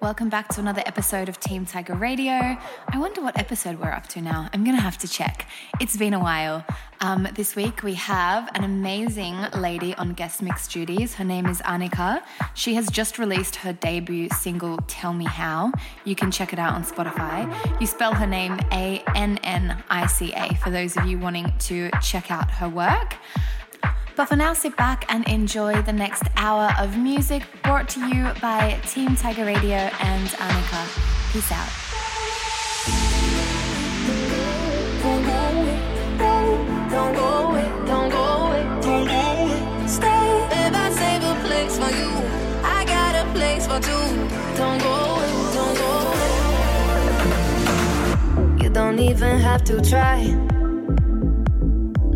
Welcome back to another episode of Team Tiger Radio. I wonder what episode we're up to now. I'm gonna have to check. It's been a while. Um, this week we have an amazing lady on guest mix duties. Her name is Annica. She has just released her debut single, Tell Me How. You can check it out on Spotify. You spell her name A N N I C A for those of you wanting to check out her work. But for now, sit back and enjoy the next hour of music brought to you by Team Tiger Radio and Annica. Peace out. Don't go away, don't go away, don't go away, don't go away. Stay, babe, I save a place for you. I got a place for two. Don't go away, don't go away. You don't even have to try.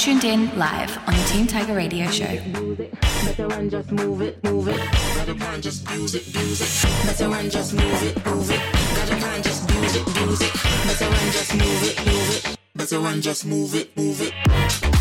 Tuned in live on the Team Tiger Radio Show. Better run, just move it, move it. Plan, just use it, use it. Better run, just use it, use it. Better run, just move it, move it. Better run, just move it, move it.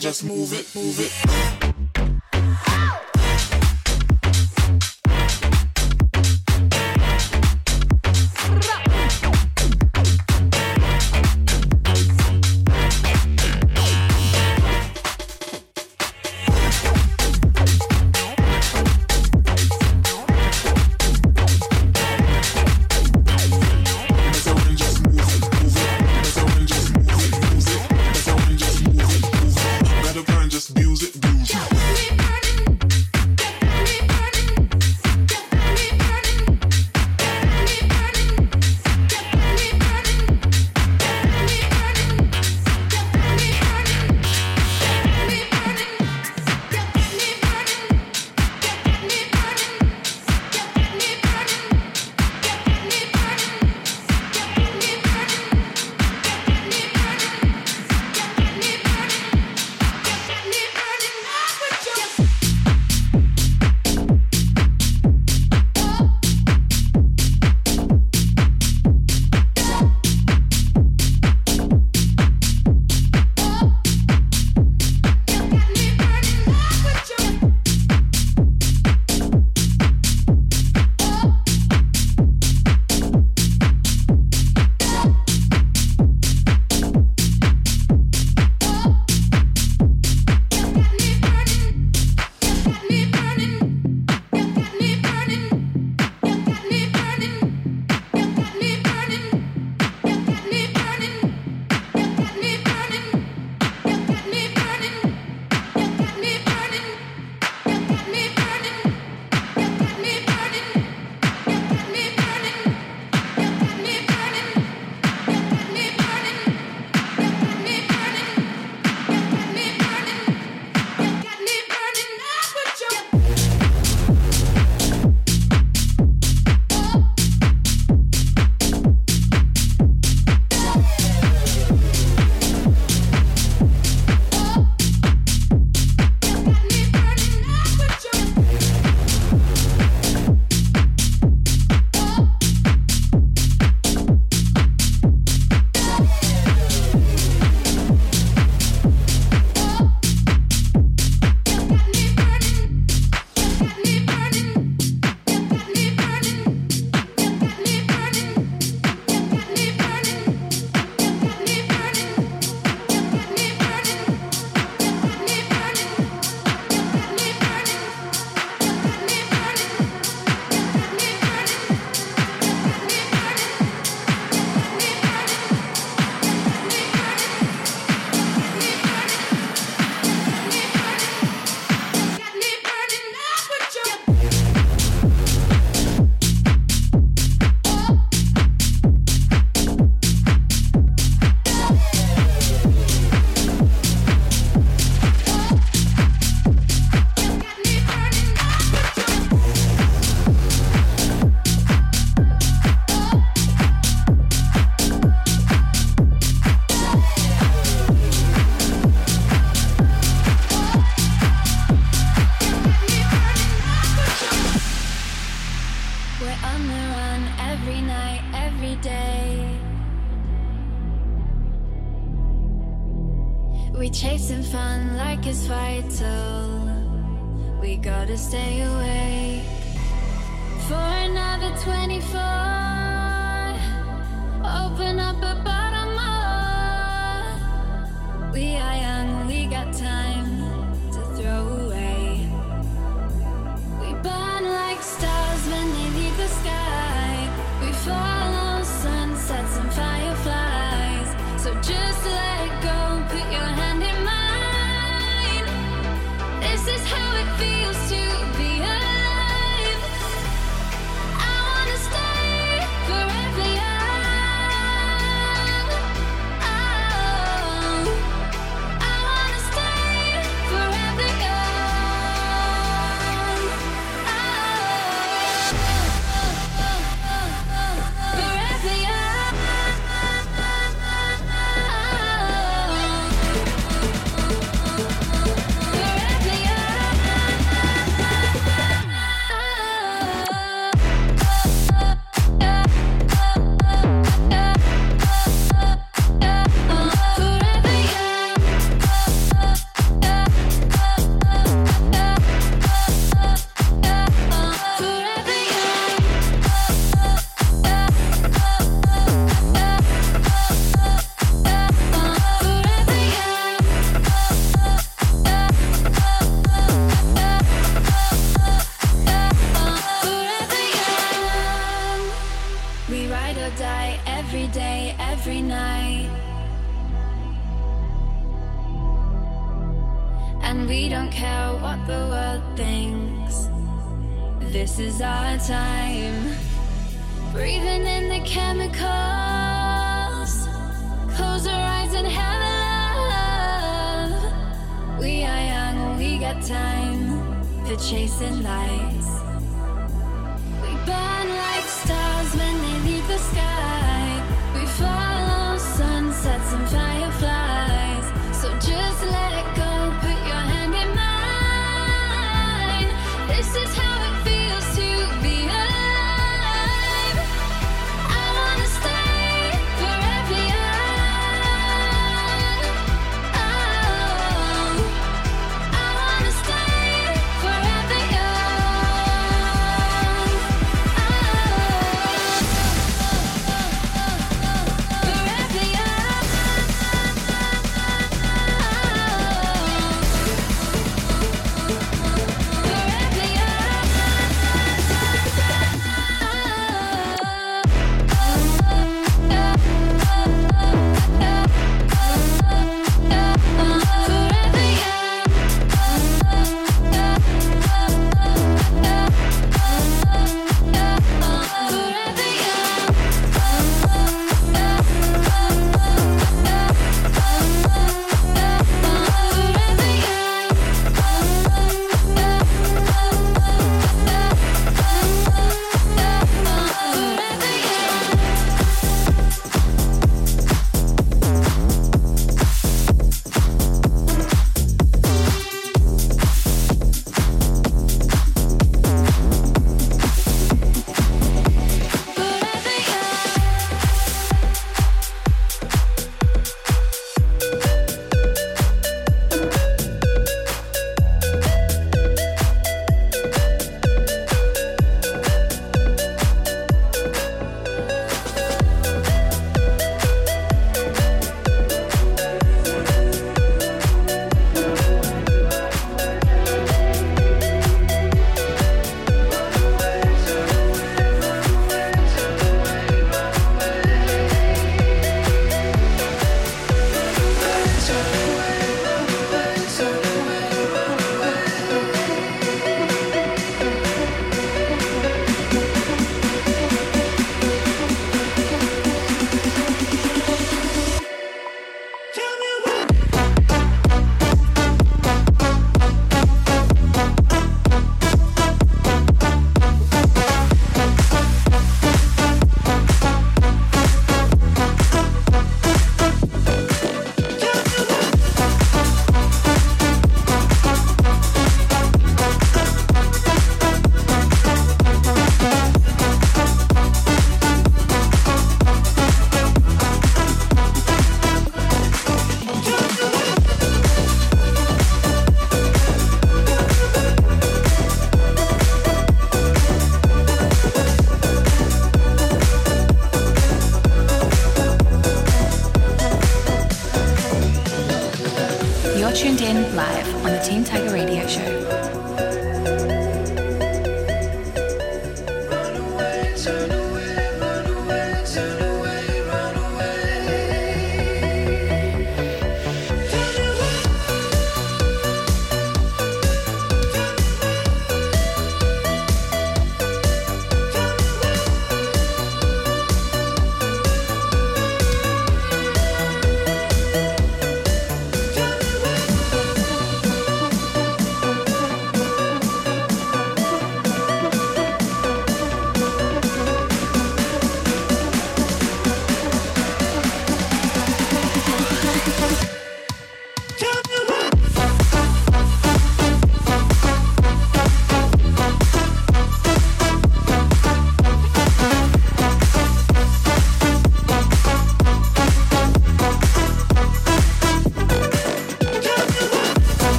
Just move it, move it.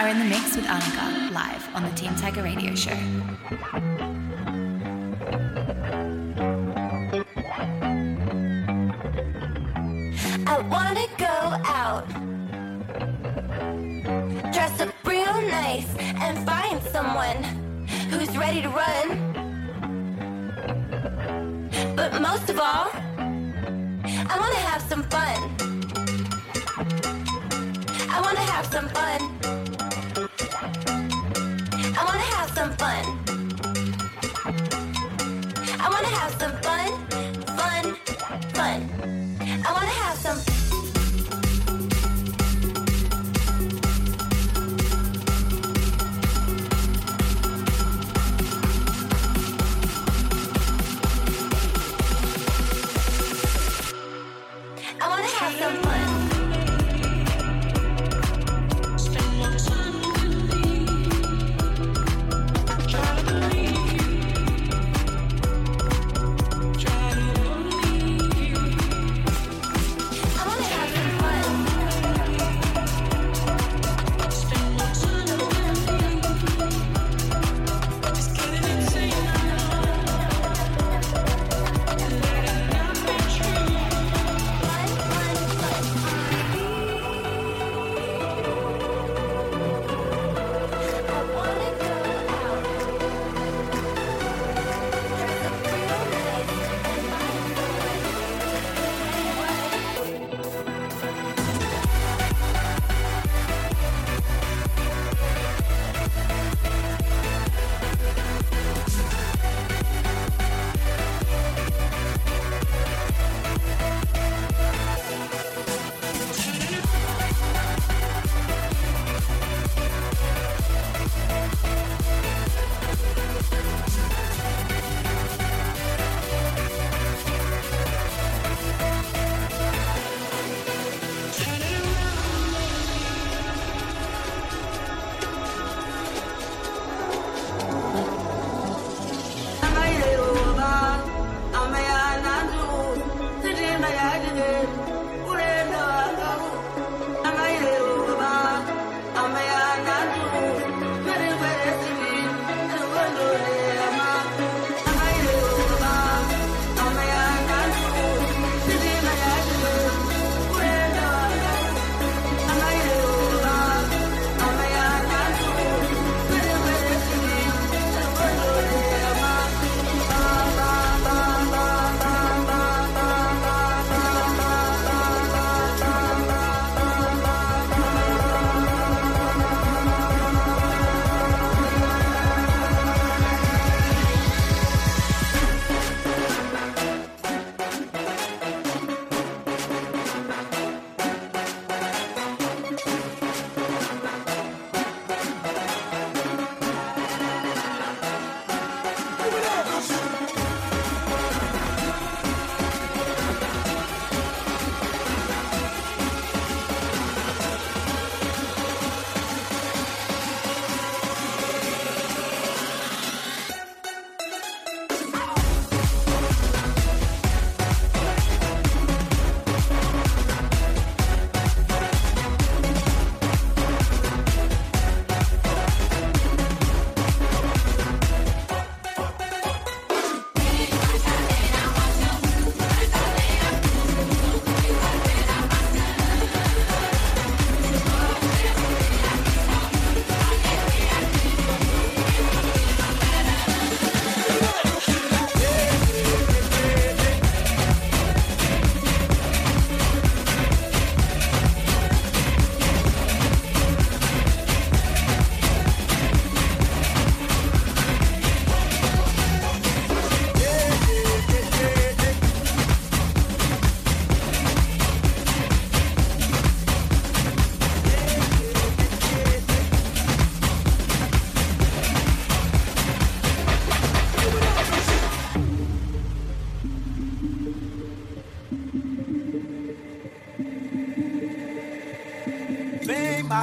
are in the mix with Annica live on the Team Tiger Radio Show. dress up real nice and find someone who's ready to run. But most of all, I want to have some fun. I want to have some fun some fun.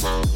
Go.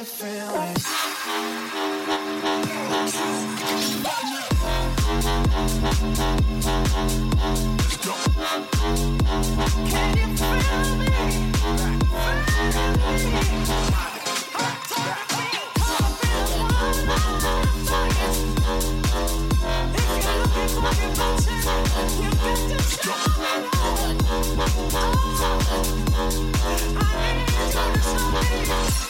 Let's go.